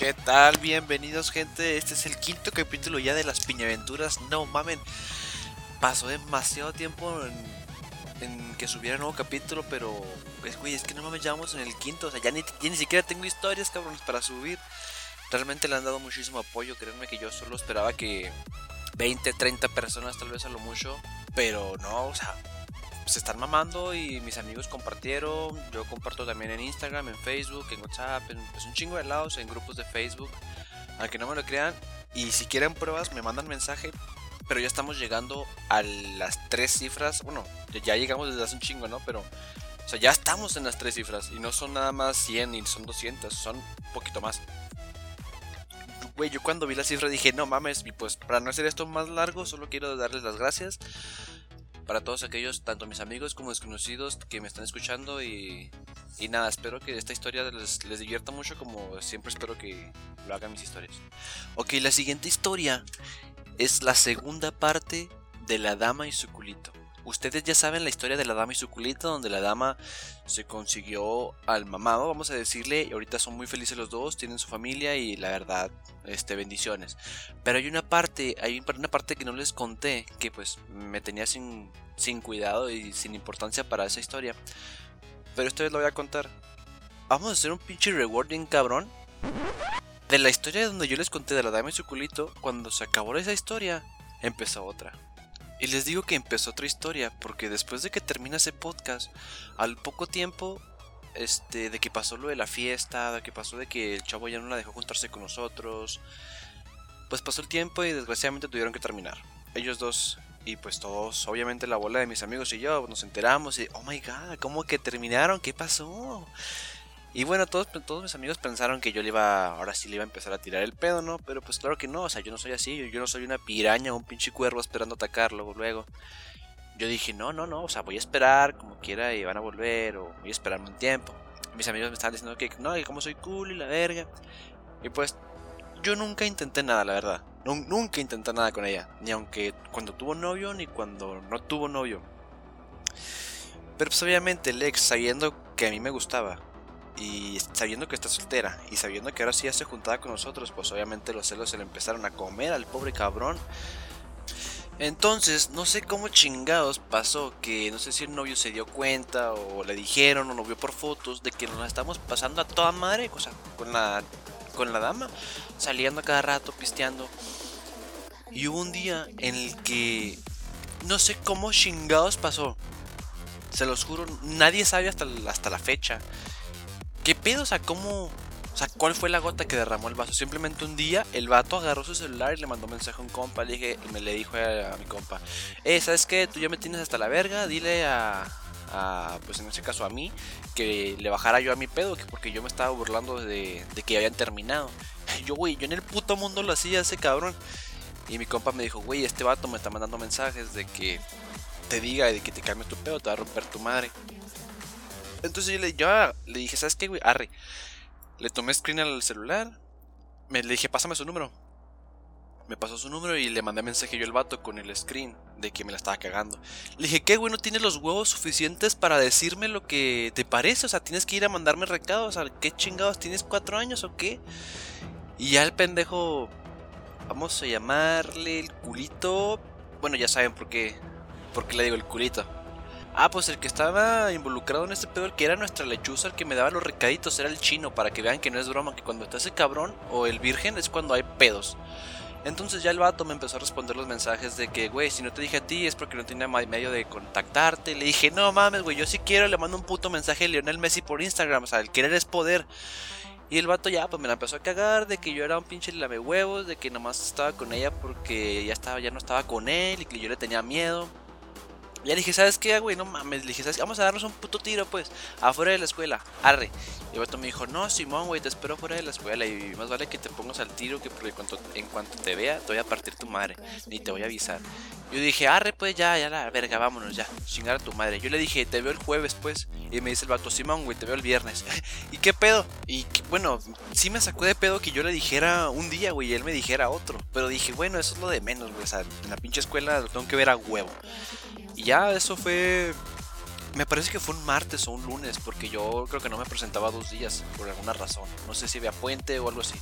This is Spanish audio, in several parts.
¿Qué tal? Bienvenidos gente, este es el quinto capítulo ya de las piñaventuras, no mamen, pasó demasiado tiempo en, que subiera un nuevo capítulo, pero es, güey, es que no mames, ya vamos en el quinto, o sea, ya ni, ni siquiera tengo historias cabrones para subir, realmente le han dado muchísimo apoyo, créanme que yo solo esperaba que 20, 30 personas tal vez a lo mucho, pero no, o sea, se están mamando y mis amigos compartieron. Yo comparto también en Instagram, en Facebook, en WhatsApp, en pues un chingo de lados, en grupos de Facebook. Aunque no me lo crean. Y si quieren pruebas, me mandan mensaje. Pero ya estamos llegando a las tres cifras. Bueno, ya llegamos desde hace un chingo, ¿no? Pero, o sea, ya estamos en las tres cifras. Y no son nada más 100 ni son 200, son un poquito más. Güey, yo cuando vi la cifra dije, no mames, y pues para no hacer esto más largo, solo quiero darles las gracias para todos aquellos, tanto mis amigos como desconocidos que me están escuchando y, nada, espero que esta historia les, les, divierta mucho como siempre espero que lo hagan mis historias. Ok, la siguiente historia es la segunda parte de La Dama y su culito. Ustedes ya saben la historia de la dama y su culito, donde la dama se consiguió al mamado, vamos a decirle, y ahorita son muy felices los dos, tienen su familia y la verdad, este, bendiciones. Pero hay una parte, hay una parte que no les conté, que pues me tenía sin, sin cuidado y sin importancia para esa historia. Pero esta vez lo voy a contar. Vamos a hacer un pinche rewarding cabrón. De la historia donde yo les conté de la dama y su culito, cuando se acabó esa historia, empezó otra. Y les digo que empezó otra historia, porque después de que termina ese podcast, al poco tiempo, este, de que pasó lo de la fiesta, de que pasó de que el chavo ya no la dejó juntarse con nosotros, pues pasó el tiempo y desgraciadamente tuvieron que terminar. Ellos dos y pues todos, obviamente la bola de mis amigos y yo, nos enteramos y, oh my god, ¿cómo que terminaron? ¿Qué pasó? Y bueno, todos, todos mis amigos pensaron que yo le iba, ahora sí le iba a empezar a tirar el pedo, ¿no? Pero pues claro que no, o sea, yo no soy así, yo no soy una piraña o un pinche cuervo esperando atacarlo luego. Yo dije, no, no, no, o sea, voy a esperar como quiera y van a volver o voy a esperarme un tiempo. Mis amigos me estaban diciendo que no, que como soy cool y la verga. Y pues yo nunca intenté nada, la verdad. nunca intenté nada con ella, ni aunque cuando tuvo novio ni cuando no tuvo novio. Pero pues obviamente el ex, sabiendo que a mí me gustaba, y sabiendo que está soltera y sabiendo que ahora sí ya se juntaba con nosotros, pues obviamente los celos se le empezaron a comer al pobre cabrón. Entonces, no sé cómo chingados pasó que no sé si el novio se dio cuenta o le dijeron o no vio por fotos de que nos la estamos pasando a toda madre, o sea, con la con la dama, saliendo a cada rato pisteando. Y hubo un día en el que no sé cómo chingados pasó. Se los juro, nadie sabe hasta, hasta la fecha. ¿Qué pedo? O sea, ¿cómo? O sea, ¿cuál fue la gota que derramó el vaso? Simplemente un día el vato agarró su celular y le mandó un mensaje a un compa. Le dije, y me le dijo a, mi compa, eh, ¿sabes qué? Tú ya me tienes hasta la verga, dile a, a, pues en ese caso a mí, que le bajara yo a mi pedo, que porque yo me estaba burlando de, que habían terminado. Yo, güey, yo en el puto mundo lo hacía ese cabrón. Y mi compa me dijo, güey, este vato me está mandando mensajes de que te diga de que te cambies tu pedo, te va a romper tu madre. Entonces yo le, dije, ¿sabes qué, güey? Arre. Le tomé screen al celular. Me le dije, pásame su número. Me pasó su número y le mandé mensaje yo al vato con el screen de que me la estaba cagando. Le dije, ¿qué, güey? ¿No tienes los huevos suficientes para decirme lo que te parece? O sea, tienes que ir a mandarme recados. O sea, ¿qué chingados? ¿Tienes cuatro años o qué? Y ya el pendejo. Vamos a llamarle el culito. Bueno, ya saben por qué. Por qué le digo el culito. Ah, pues el que estaba involucrado en este pedo, el que era nuestra lechuza, el que me daba los recaditos, era el chino, para que vean que no es broma, que cuando está ese cabrón o el virgen es cuando hay pedos. Entonces ya el vato me empezó a responder los mensajes de que, güey, si no te dije a ti es porque no tenía medio de contactarte. Le dije, no mames, güey, yo sí quiero, le mando un puto mensaje a Lionel Messi por Instagram, o sea, el querer es poder. Y el vato ya, pues me la empezó a cagar de que yo era un pinche lame huevos, de que nomás estaba con ella porque ya estaba, ya no estaba con él y que yo le tenía miedo. Ya dije, ¿sabes qué, güey? No mames. Le dije, ¿sabes? Vamos a darnos un puto tiro, pues. Afuera de la escuela. Arre. Y el vato me dijo, no, Simón, güey, te espero fuera de la escuela. Y más vale que te pongas al tiro que porque cuanto, en cuanto te vea, te voy a partir tu madre. Ni te voy a avisar. Yo dije, arre, pues ya, ya la verga, vámonos ya. Chingar a tu madre. Yo le dije, te veo el jueves, pues. Y me dice el vato, Simón, güey, te veo el viernes. ¿Y qué pedo? Y bueno, sí me sacó de pedo que yo le dijera un día, güey, y él me dijera otro. Pero dije, bueno, eso es lo de menos, güey. O sea, en la pinche escuela lo tengo que ver a huevo. Y ya eso fue Me parece que fue un martes o un lunes, porque yo creo que no me presentaba dos días, por alguna razón. No sé si había puente o algo así.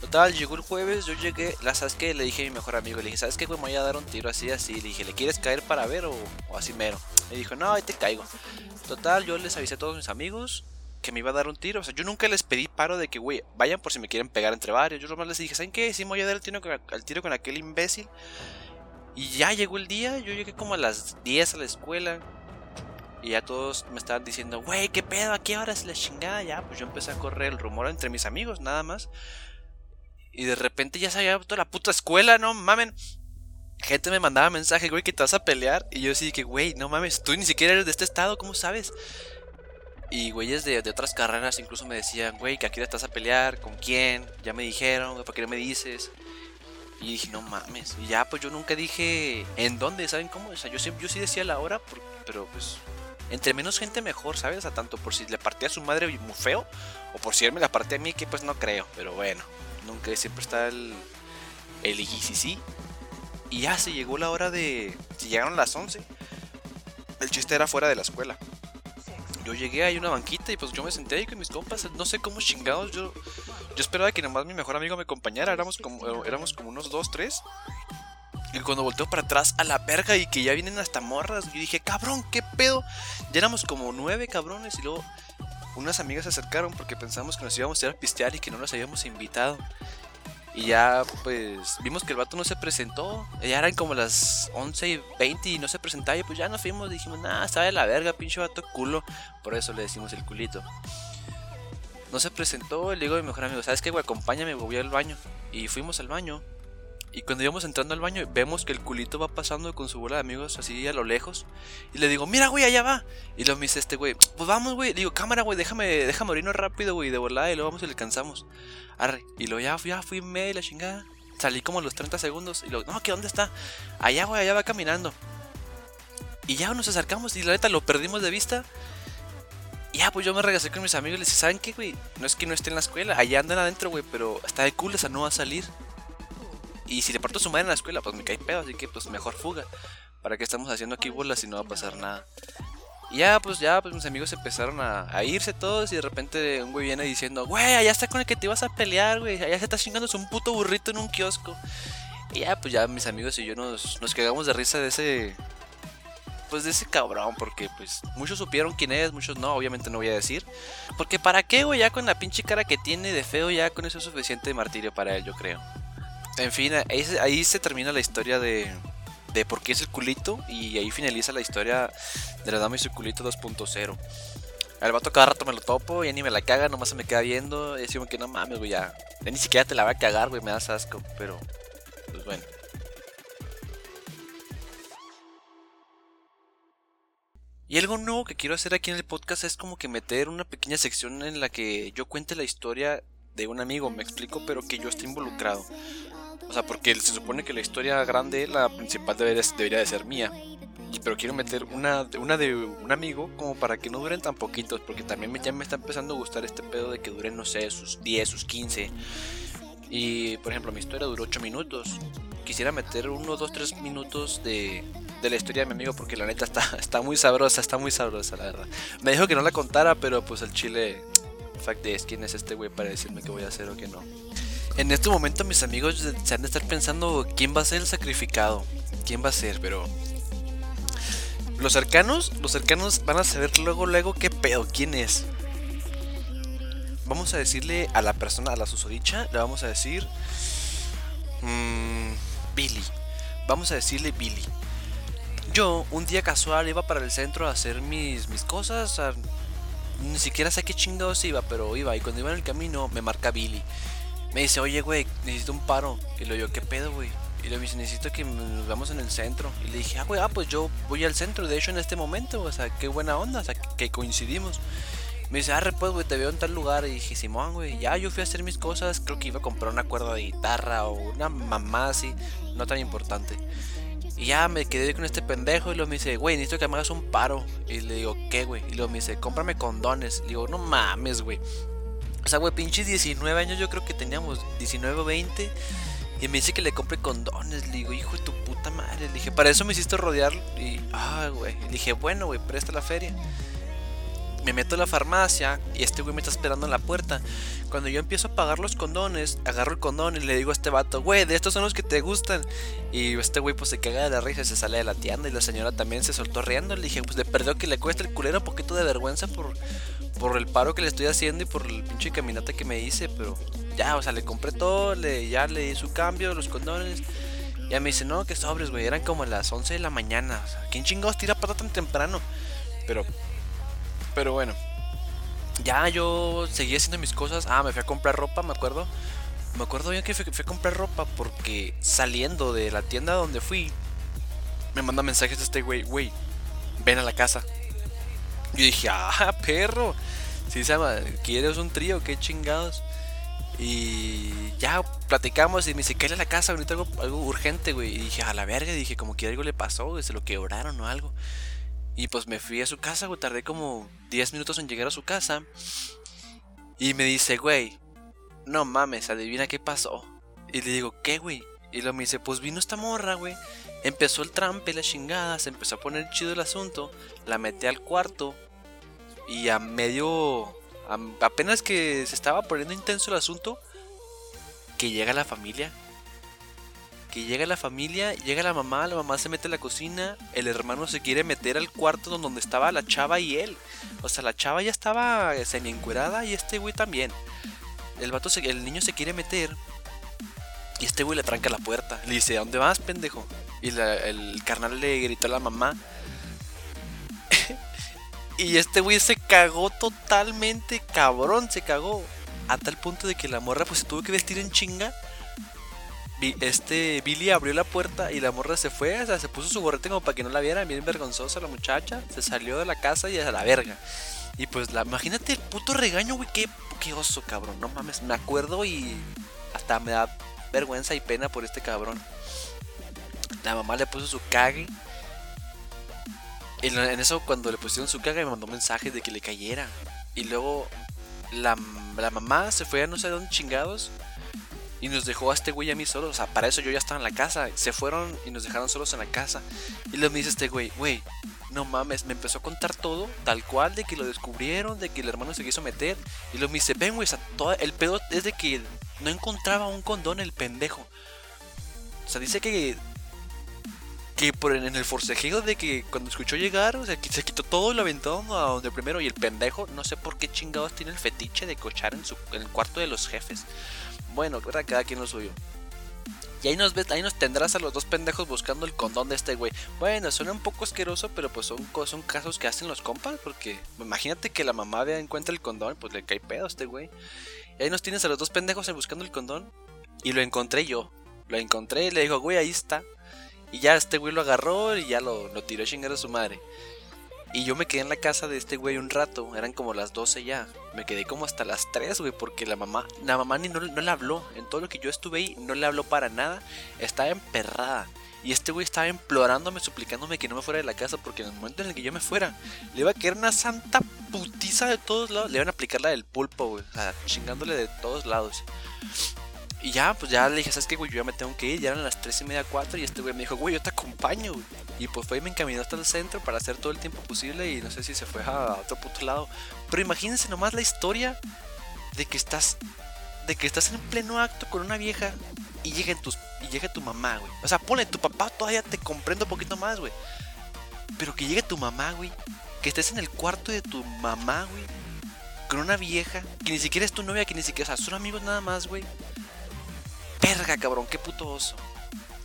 Total, llegó el jueves, yo llegué, la sabes que le dije a mi mejor amigo, le dije, ¿sabes qué, güey? Me voy a dar un tiro así, así. Le dije, ¿le quieres caer para ver o, así mero? Me dijo, no, ahí te caigo. Total, yo les avisé a todos mis amigos que me iba a dar un tiro. O sea, yo nunca les pedí paro de que, güey, vayan por si me quieren pegar entre varios. Yo nomás les dije, ¿saben qué? Sí, me voy a dar el tiro, con, el tiro con aquel imbécil. Y ya llegó el día, yo llegué como a las 10 a la escuela. Y ya todos me estaban diciendo, güey, ¿qué pedo? ¿A qué hora es la chingada? Ya, pues yo empecé a correr el rumor entre mis amigos, nada más. Y de repente ya se había toda la puta escuela, no mamen. Gente me mandaba mensaje, güey, que te vas a pelear. Y yo sí que, güey, no mames, tú ni siquiera eres de este estado, ¿cómo sabes? Y güeyes de, otras carreras incluso me decían, güey, que aquí te estás a pelear, ¿con quién? Ya me dijeron, ¿para qué no me dices? Y dije, no mames. Y ya, pues yo nunca dije en dónde, ¿saben cómo? O sea, yo, yo sí decía la hora, pero pues entre menos gente mejor, ¿sabes? A tanto por si le partía a su madre muy feo, o por si él me la partía a mí, que pues no creo, pero bueno, nunca siempre está el, el y sí. Y ya se llegó la hora de. Llegaron las 11, el chiste era fuera de la escuela. Yo llegué ahí a una banquita y pues yo me senté ahí con mis compas, no sé cómo chingados, yo yo esperaba que nomás mi mejor amigo me acompañara, éramos como, éramos como unos dos, tres. Y cuando volteo para atrás a la verga y que ya vienen hasta morras, yo dije, cabrón, ¿qué pedo? Ya éramos como nueve cabrones y luego unas amigas se acercaron porque pensamos que nos íbamos a ir a pistear y que no nos habíamos invitado. Y ya, pues, vimos que el vato no se presentó. Ya eran como las 11 y 20 y no se presentaba. Y pues ya nos fuimos. Dijimos, nada, está de la verga, pinche vato culo. Por eso le decimos el culito no se presentó, le digo a mi mejor amigo, ¿sabes qué, güey? Acompáñame, voy al baño. Y fuimos al baño. Y cuando íbamos entrando al baño, vemos que el culito va pasando con su bola de amigos así a lo lejos. Y le digo, mira, güey, allá va. Y lo me dice este güey, pues vamos, güey. Digo, cámara, güey, déjame, déjame morirnos rápido, güey, de volada. Y luego vamos y le alcanzamos. Arre. Y luego ya, ya fui me la chingada. Salí como a los 30 segundos. Y luego, no, ¿qué dónde está? Allá, güey, allá va caminando. Y ya nos acercamos y la neta lo perdimos de vista ya, pues yo me regresé con mis amigos y les dije, ¿saben qué, güey? No es que no esté en la escuela, allá andan adentro, güey, pero está de cool, esa no va a salir. Y si le parto su madre en la escuela, pues me cae pedo, así que pues mejor fuga. ¿Para qué estamos haciendo aquí bolas si no va a pasar nada? Y ya, pues ya, pues mis amigos empezaron a, irse todos y de repente un güey viene diciendo, güey, allá está con el que te ibas a pelear, güey, allá se está chingando un puto burrito en un kiosco. Y ya, pues ya mis amigos y yo nos, nos quedamos de risa de ese, pues de ese cabrón, porque pues muchos supieron quién es, muchos no, obviamente no voy a decir. Porque para qué, güey, ya con la pinche cara que tiene de feo, ya con eso es suficiente martirio para él, yo creo. En fin, ahí, se termina la historia de, por qué es el culito y ahí finaliza la historia de la dama y su culito 2.0. El vato cada rato me lo topo, y ni me la caga, nomás se me queda viendo. Y decimos que no mames, güey, ya. ya. ni siquiera te la va a cagar, güey, me das asco. Pero, pues bueno. Y algo nuevo que quiero hacer aquí en el podcast es como que meter una pequeña sección en la que yo cuente la historia de un amigo, me explico, pero que yo esté involucrado. O sea, porque se supone que la historia grande, la principal debería, debería de ser mía. Pero quiero meter una, una de un amigo como para que no duren tan poquitos, porque también me, ya me está empezando a gustar este pedo de que duren, no sé, sus 10, sus 15. Y, por ejemplo, mi historia duró 8 minutos. Quisiera meter 1, 2, 3 minutos de, de la historia de mi amigo porque la neta está, está muy sabrosa, está muy sabrosa, la verdad. Me dijo que no la contara, pero pues el chile, fact es quién es este güey para decirme qué voy a hacer o qué no. En este momento mis amigos se han de estar pensando quién va a ser el sacrificado, quién va a ser, pero los cercanos, los cercanos van a saber luego, luego qué pedo, quién es. Vamos a decirle a la persona, a la susodicha, le vamos a decir mmm, Billy. Vamos a decirle Billy. Yo, un día casual, iba para el centro a hacer mis, mis cosas. ni siquiera sé qué chingados iba, pero iba. Y cuando iba en el camino, me marca Billy. Me dice, oye, güey, necesito un paro. Y le digo, ¿qué pedo, güey? Y le dice, necesito que nos veamos en el centro. Y le dije, ah, güey, ah, pues yo voy al centro, de hecho, en este momento. O sea, qué buena onda, o sea, que coincidimos. Me dice, ah, pues, güey, te veo en tal lugar. Y dije, Simón, güey, ya yo fui a hacer mis cosas. Creo que iba a comprar una cuerda de guitarra o una mamá así, no tan importante. Y ya me quedé con este pendejo y luego me dice, güey, necesito que me hagas un paro. Y le digo, ¿qué, güey? Y luego me dice, cómprame condones. Le digo, no mames, güey. O sea, güey, pinches 19 años, yo creo que teníamos 19 o 20. Y me dice que le compre condones. Le digo, hijo de tu puta madre. Le dije, para eso me hiciste rodear. Y, ah, güey. Le dije, bueno, güey, presta la feria. Me meto a la farmacia y este güey me está esperando en la puerta. Cuando yo empiezo a pagar los condones, agarro el condón y le digo a este vato, güey, de estos son los que te gustan. Y este güey pues se caga de la risa y se sale de la tienda. Y la señora también se soltó riendo. Le dije, pues le perdió que le cuesta el culero un poquito de vergüenza por, por el paro que le estoy haciendo y por el pinche caminata que me hice. Pero ya, o sea, le compré todo, le, ya le di su cambio, los condones. Ya me dice, no, que sobres, güey, eran como las 11 de la mañana. O sea, ¿quién chingados tira pata tan temprano? Pero, pero bueno. Ya yo seguí haciendo mis cosas. Ah, me fui a comprar ropa, me acuerdo. Me acuerdo bien que fui, a comprar ropa porque saliendo de la tienda donde fui, me manda mensajes de este güey, güey, ven a la casa. Yo dije, ah, perro. Si se ¿quieres un trío? ¿Qué chingados? Y ya platicamos y me dice, ¿qué a la casa? Ahorita algo, algo urgente, güey. Y dije, a la verga, dije, como que algo le pasó, güey, se lo quebraron o algo. Y pues me fui a su casa, güey, tardé como 10 minutos en llegar a su casa. Y me dice, güey, no mames, adivina qué pasó. Y le digo, ¿qué, güey? Y luego me dice, pues vino esta morra, güey. Empezó el trampe, la chingada, se empezó a poner chido el asunto. La metí al cuarto. Y a medio apenas que se estaba poniendo intenso el asunto, que llega la familia. Que llega la familia, llega la mamá, la mamá se mete a la cocina, el hermano se quiere meter al cuarto donde estaba la chava y él. O sea, la chava ya estaba semi encuerada y este güey también. El vato el niño se quiere meter y este güey le tranca la puerta. Le dice, ¿a dónde vas, pendejo? Y el carnal le gritó a la mamá y este güey se cagó totalmente, cabrón, se cagó. A tal punto de que la morra pues se tuvo que vestir en chinga. Este Billy abrió la puerta y la morra se fue, o sea, se puso su gorrete como para que no la vieran, bien vergonzosa la muchacha, se salió de la casa y a la verga. Y pues la, imagínate el puto regaño, güey, qué, qué oso, cabrón, no mames, me acuerdo y hasta me da vergüenza y pena por este cabrón. La mamá le puso su cague en, eso, cuando le pusieron su caga, me mandó mensajes de que le cayera. Y luego la, mamá se fue a no sé dónde chingados. Y nos dejó a este güey a mí solos. O sea, para eso yo ya estaba en la casa. Se fueron y nos dejaron solos en la casa. Y luego me dice este güey, güey, no mames, me empezó a contar todo, tal cual, de que lo descubrieron, de que el hermano se quiso meter. Y luego me dice, ven, güey, el pedo es de que no encontraba un condón el pendejo. O sea, dice que que por en el forcejeo de que cuando escuchó llegar, o sea, se quitó todo y lo aventó a donde primero. Y el pendejo, no sé por qué chingados tiene el fetiche de cochar en, su, en el cuarto de los jefes. Bueno, cada quien lo suyo. Y ahí nos ves, ahí nos tendrás a los dos pendejos buscando el condón de este güey. Bueno, suena un poco asqueroso, pero pues son, son casos que hacen los compas. Porque imagínate que la mamá vea encuentra el condón, pues le cae pedo a este güey. Y ahí nos tienes a los dos pendejos buscando el condón. Y lo encontré yo. Lo encontré y le digo, güey, ahí está. Y ya este güey lo agarró y ya lo, lo tiró a chingar a su madre. Y yo me quedé en la casa de este güey un rato, eran como las 12 ya. Me quedé como hasta las 3, güey, porque la mamá, la mamá ni no, no le habló. En todo lo que yo estuve ahí, no le habló para nada. Estaba emperrada. Y este güey estaba implorándome, suplicándome que no me fuera de la casa, porque en el momento en el que yo me fuera, le iba a caer una santa putiza de todos lados. Le iban a aplicar la del pulpo, güey. Chingándole de todos lados. Y ya, pues ya le dije, ¿sabes qué, güey? Yo ya me tengo que ir. Ya eran las 3 y media, 4. Y este güey me dijo, güey, yo te acompaño, güey. Y pues fue y me encaminó hasta el centro para hacer todo el tiempo posible. Y no sé si se fue a otro puto lado. Pero imagínense nomás la historia de que estás. De que estás en pleno acto con una vieja. Y llega, tus, y llega tu mamá, güey. O sea, ponle, tu papá todavía te comprendo un poquito más, güey. Pero que llegue tu mamá, güey. Que estés en el cuarto de tu mamá, güey. Con una vieja. Que ni siquiera es tu novia, que ni siquiera. O sea, son amigos nada más, güey Verga, cabrón, qué puto oso.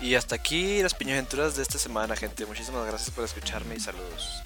Y hasta aquí las piñaventuras de esta semana, gente. Muchísimas gracias por escucharme y saludos.